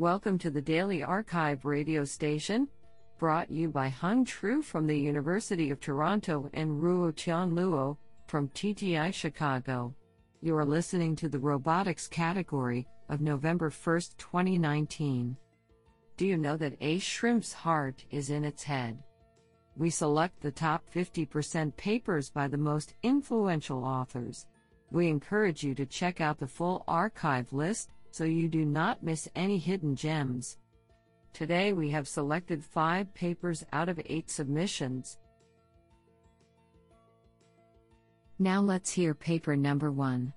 Welcome to the Daily Archive radio station, brought you by Hung Tru from the University of Toronto and Ruo Tian Luo from TTI Chicago. You are listening to the robotics category of November 1, 2019. Do you know that a shrimp's heart is in its head? We select the top 50% papers by the most influential authors. We encourage you to check out the full archive list so you do not miss any hidden gems. Today we have selected 5 papers out of 8 submissions. Now let's hear paper number 1.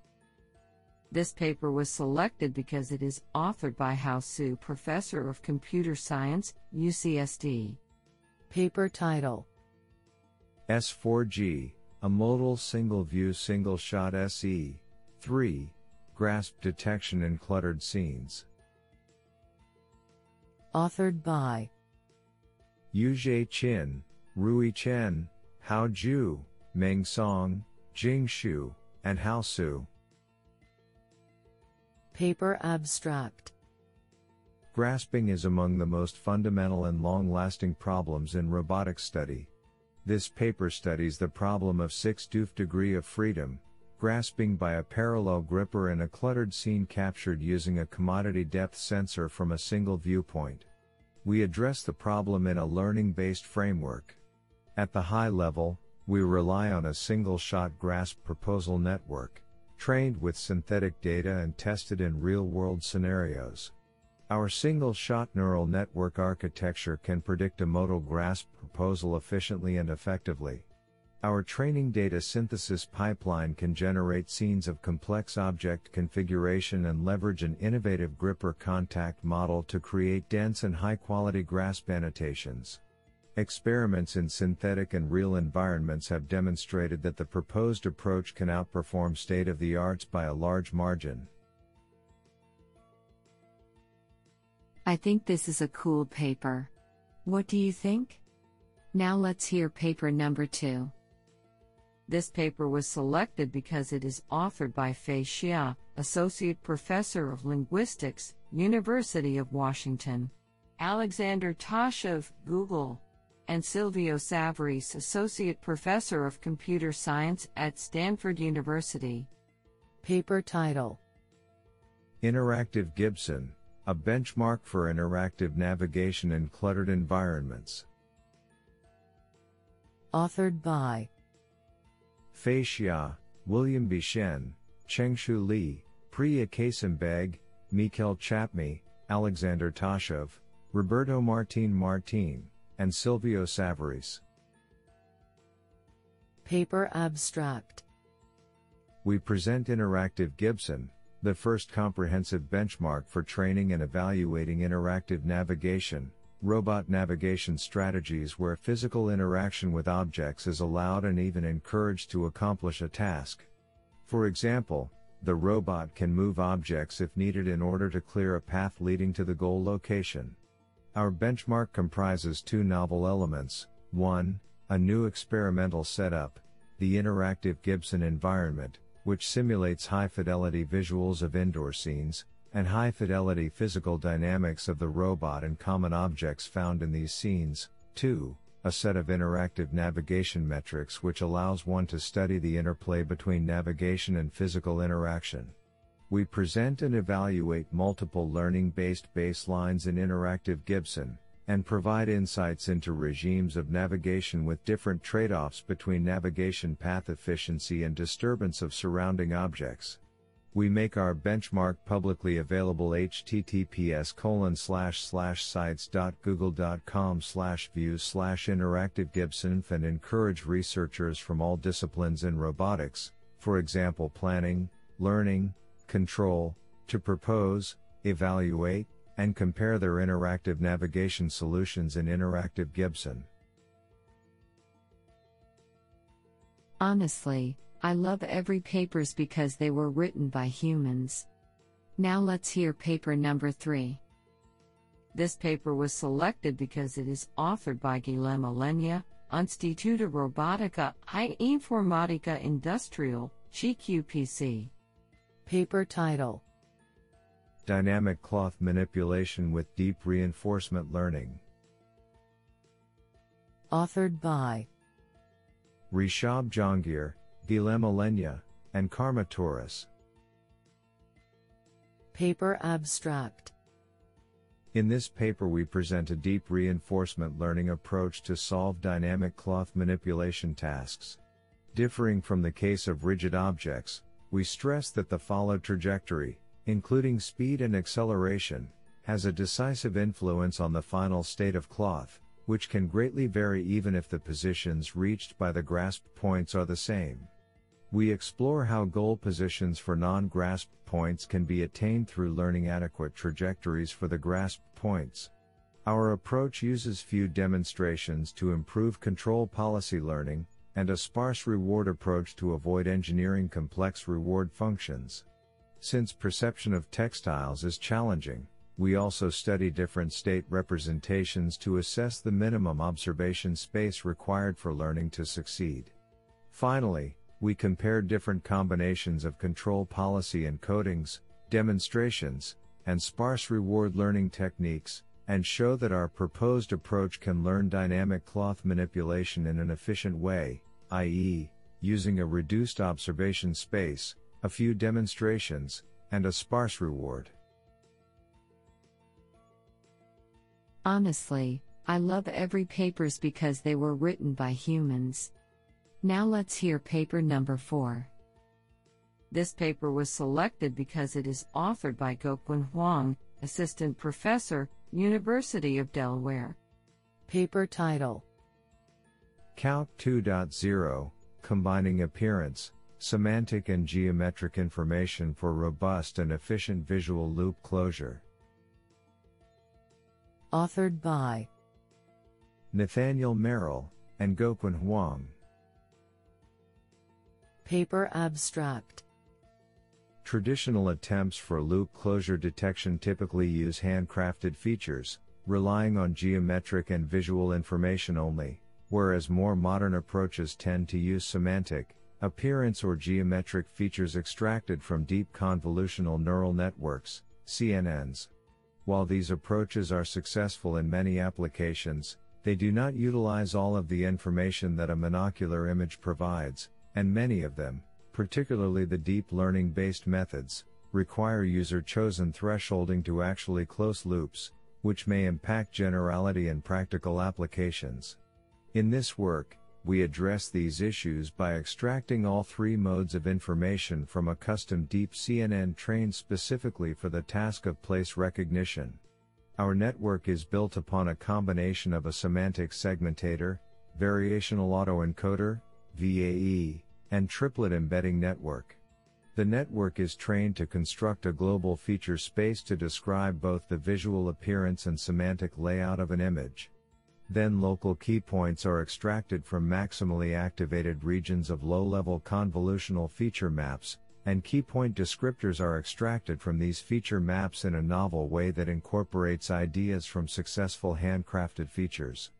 This paper was selected because it is authored by Hao Su, Professor of Computer Science, UCSD. Paper title S4G, a modal single view single shot SE. 3. Grasp detection in cluttered scenes. Authored by Yuzhe Qin, Rui Chen, Hao Zhu, Meng Song, Jing Xu, and Hao Su. Paper Abstract Grasping is among the most fundamental and long lasting problems in robotics study. This paper studies the problem of 6 doof degree of freedom, grasping by a parallel gripper in a cluttered scene captured using a commodity depth sensor from a single viewpoint. We address the problem in a learning based framework. At the high level, we rely on a single shot grasp proposal network, trained with synthetic data and tested in real world scenarios. Our single shot neural network architecture can predict a modal grasp proposal efficiently and effectively. Our training data synthesis pipeline can generate scenes of complex object configuration and leverage an innovative gripper contact model to create dense and high quality grasp annotations. Experiments in synthetic and real environments have demonstrated that the proposed approach can outperform state of the arts by a large margin. I think this is a cool paper. What do you think? Now let's hear paper number 2. This paper was selected because it is authored by Fei Xia, Associate Professor of Linguistics, University of Washington, Alexander Toshev, Google, and Silvio Savarese, Associate Professor of Computer Science at Stanford University. Paper title Interactive Gibson, a benchmark for interactive navigation in cluttered environments. Authored by Fei Xia, William Bishen, Chengshu Li, Priya Kasimbeg, Mikhail Tchapmi, Alexander Toshev, Roberto Martin Martin, and Silvio Savarese. Paper Abstract We present Interactive Gibson, the first comprehensive benchmark for training and evaluating interactive navigation, robot navigation strategies where physical interaction with objects is allowed and even encouraged to accomplish a task. For example, the robot can move objects if needed in order to clear a path leading to the goal location. Our benchmark comprises two novel elements 1. A new experimental setup, the interactive Gibson environment, which simulates high fidelity visuals of indoor scenes, and high fidelity physical dynamics of the robot and common objects found in these scenes. 2. A set of interactive navigation metrics which allows one to study the interplay between navigation and physical interaction. We present and evaluate multiple learning based baselines in interactive Gibson, and provide insights into regimes of navigation with different trade offs between navigation path efficiency and disturbance of surrounding objects we make our benchmark publicly available https colon slash slash sites.google.com slash views slash interactive gibson and encourage researchers from all disciplines in robotics, for example planning, learning, control, to propose, evaluate, and compare their interactive navigation solutions in interactive Gibson. Honestly, I love every papers because they were written by humans. Now let's hear paper number 3. This paper was selected because it is authored by Guillem Alenyà, Instituto Robotica e Informatica Industrial, GQPC. Paper title Dynamic Cloth Manipulation with Deep Reinforcement Learning. Authored by Rishabh Jangir, Guillem Alenyà, and Carme Torras. Paper Abstract In this paper, we present a deep reinforcement learning approach to solve dynamic cloth manipulation tasks. Differing from the case of rigid objects, we stress that the followed trajectory, including speed and acceleration, has a decisive influence on the final state of cloth, which can greatly vary even if the positions reached by the grasp points are the same. We explore how goal positions for non-grasp points can be attained through learning adequate trajectories for the grasp points. Our approach uses few demonstrations to improve control policy learning, and a sparse reward approach to avoid engineering complex reward functions. Since perception of textiles is challenging, we also study different state representations to assess the minimum observation space required for learning to succeed. Finally, we compare different combinations of control policy encodings, demonstrations, and sparse reward learning techniques, and show that our proposed approach can learn dynamic cloth manipulation in an efficient way, i.e., using a reduced observation space, a few demonstrations, and a sparse reward. Honestly, I love every papers because they were written by humans. Now let's hear paper number 4. This paper was selected because it is authored by Guoquan Huang, Assistant Professor, University of Delaware. Paper title Calc 2.0 Combining Appearance, Semantic and Geometric Information for Robust and Efficient Visual Loop Closure. Authored by Nathaniel Merrill and Guoquan Huang. Paper Abstract Traditional attempts for loop closure detection typically use handcrafted features, relying on geometric and visual information only, whereas more modern approaches tend to use semantic, appearance or geometric features extracted from deep convolutional neural networks, CNNs. While these approaches are successful in many applications, they do not utilize all of the information that a monocular image provides, and many of them, particularly the deep learning based methods, require user chosen thresholding to actually close loops, which may impact generality and practical applications. In this work, we address these issues by extracting all three modes of information from a custom deep CNN trained specifically for the task of place recognition. Our network is built upon a combination of a semantic segmentator, variational autoencoder, VAE, and triplet embedding network. The network is trained to construct a global feature space to describe both the visual appearance and semantic layout of an image. Then local key points are extracted from maximally activated regions of low-level convolutional feature maps, and key point descriptors are extracted from these feature maps in a novel way that incorporates ideas from successful handcrafted features.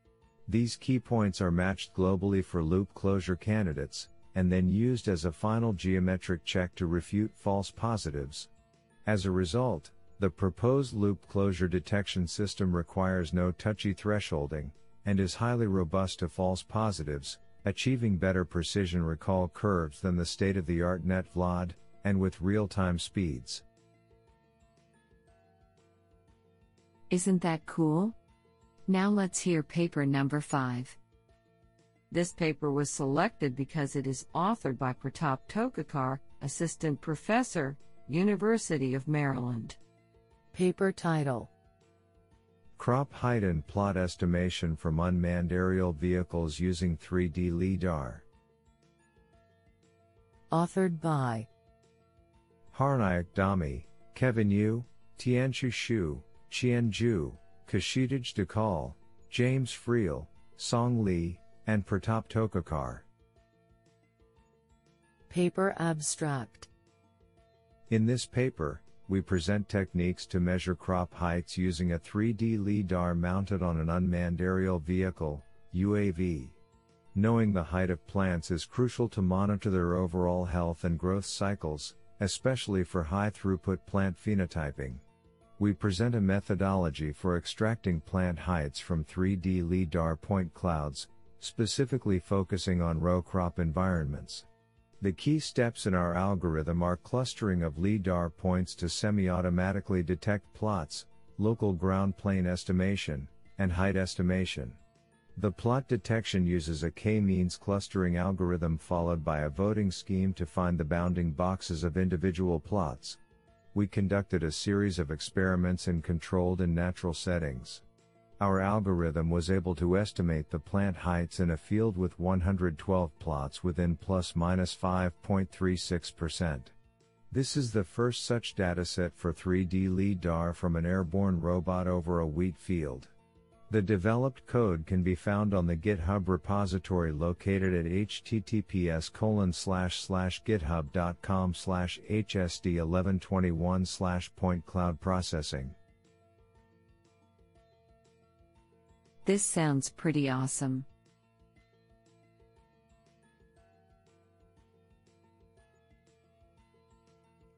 These key points are matched globally for loop closure candidates, and then used as a final geometric check to refute false positives. As a result, the proposed loop closure detection system requires no touchy thresholding, and is highly robust to false positives, achieving better precision recall curves than the state of the art NetVLAD, and with real time speeds. Isn't that cool? Now let's hear paper number 5. This paper was selected because it is authored by Pratap Tokekar, Assistant Professor, University of Maryland. Paper title Crop height and plot estimation from unmanned aerial vehicles using 3D LiDAR. Authored by Harnaik Dhami, Kevin Yu, Tianshu Xu, Qian Zhu, Kshitij Dhakal, James Friel, Song Li, and Pratap Tokekar. Paper Abstract In this paper, we present techniques to measure crop heights using a 3D LiDAR mounted on an unmanned aerial vehicle, UAV. Knowing the height of plants is crucial to monitor their overall health and growth cycles, especially for high throughput plant phenotyping. We present a methodology for extracting plant heights from 3D LIDAR point clouds, specifically focusing on row crop environments. The key steps in our algorithm are clustering of LIDAR points to semi-automatically detect plots, local ground plane estimation, and height estimation. The plot detection uses a k-means clustering algorithm followed by a voting scheme to find the bounding boxes of individual plots. We conducted a series of experiments in controlled and natural settings. Our algorithm was able to estimate the plant heights in a field with 112 plots within plus minus 5.36%. This is the first such dataset for 3D LIDAR from an airborne robot over a wheat field. The developed code can be found on the GitHub repository located at https github.com hsd1121 point cloud processing. This sounds pretty awesome.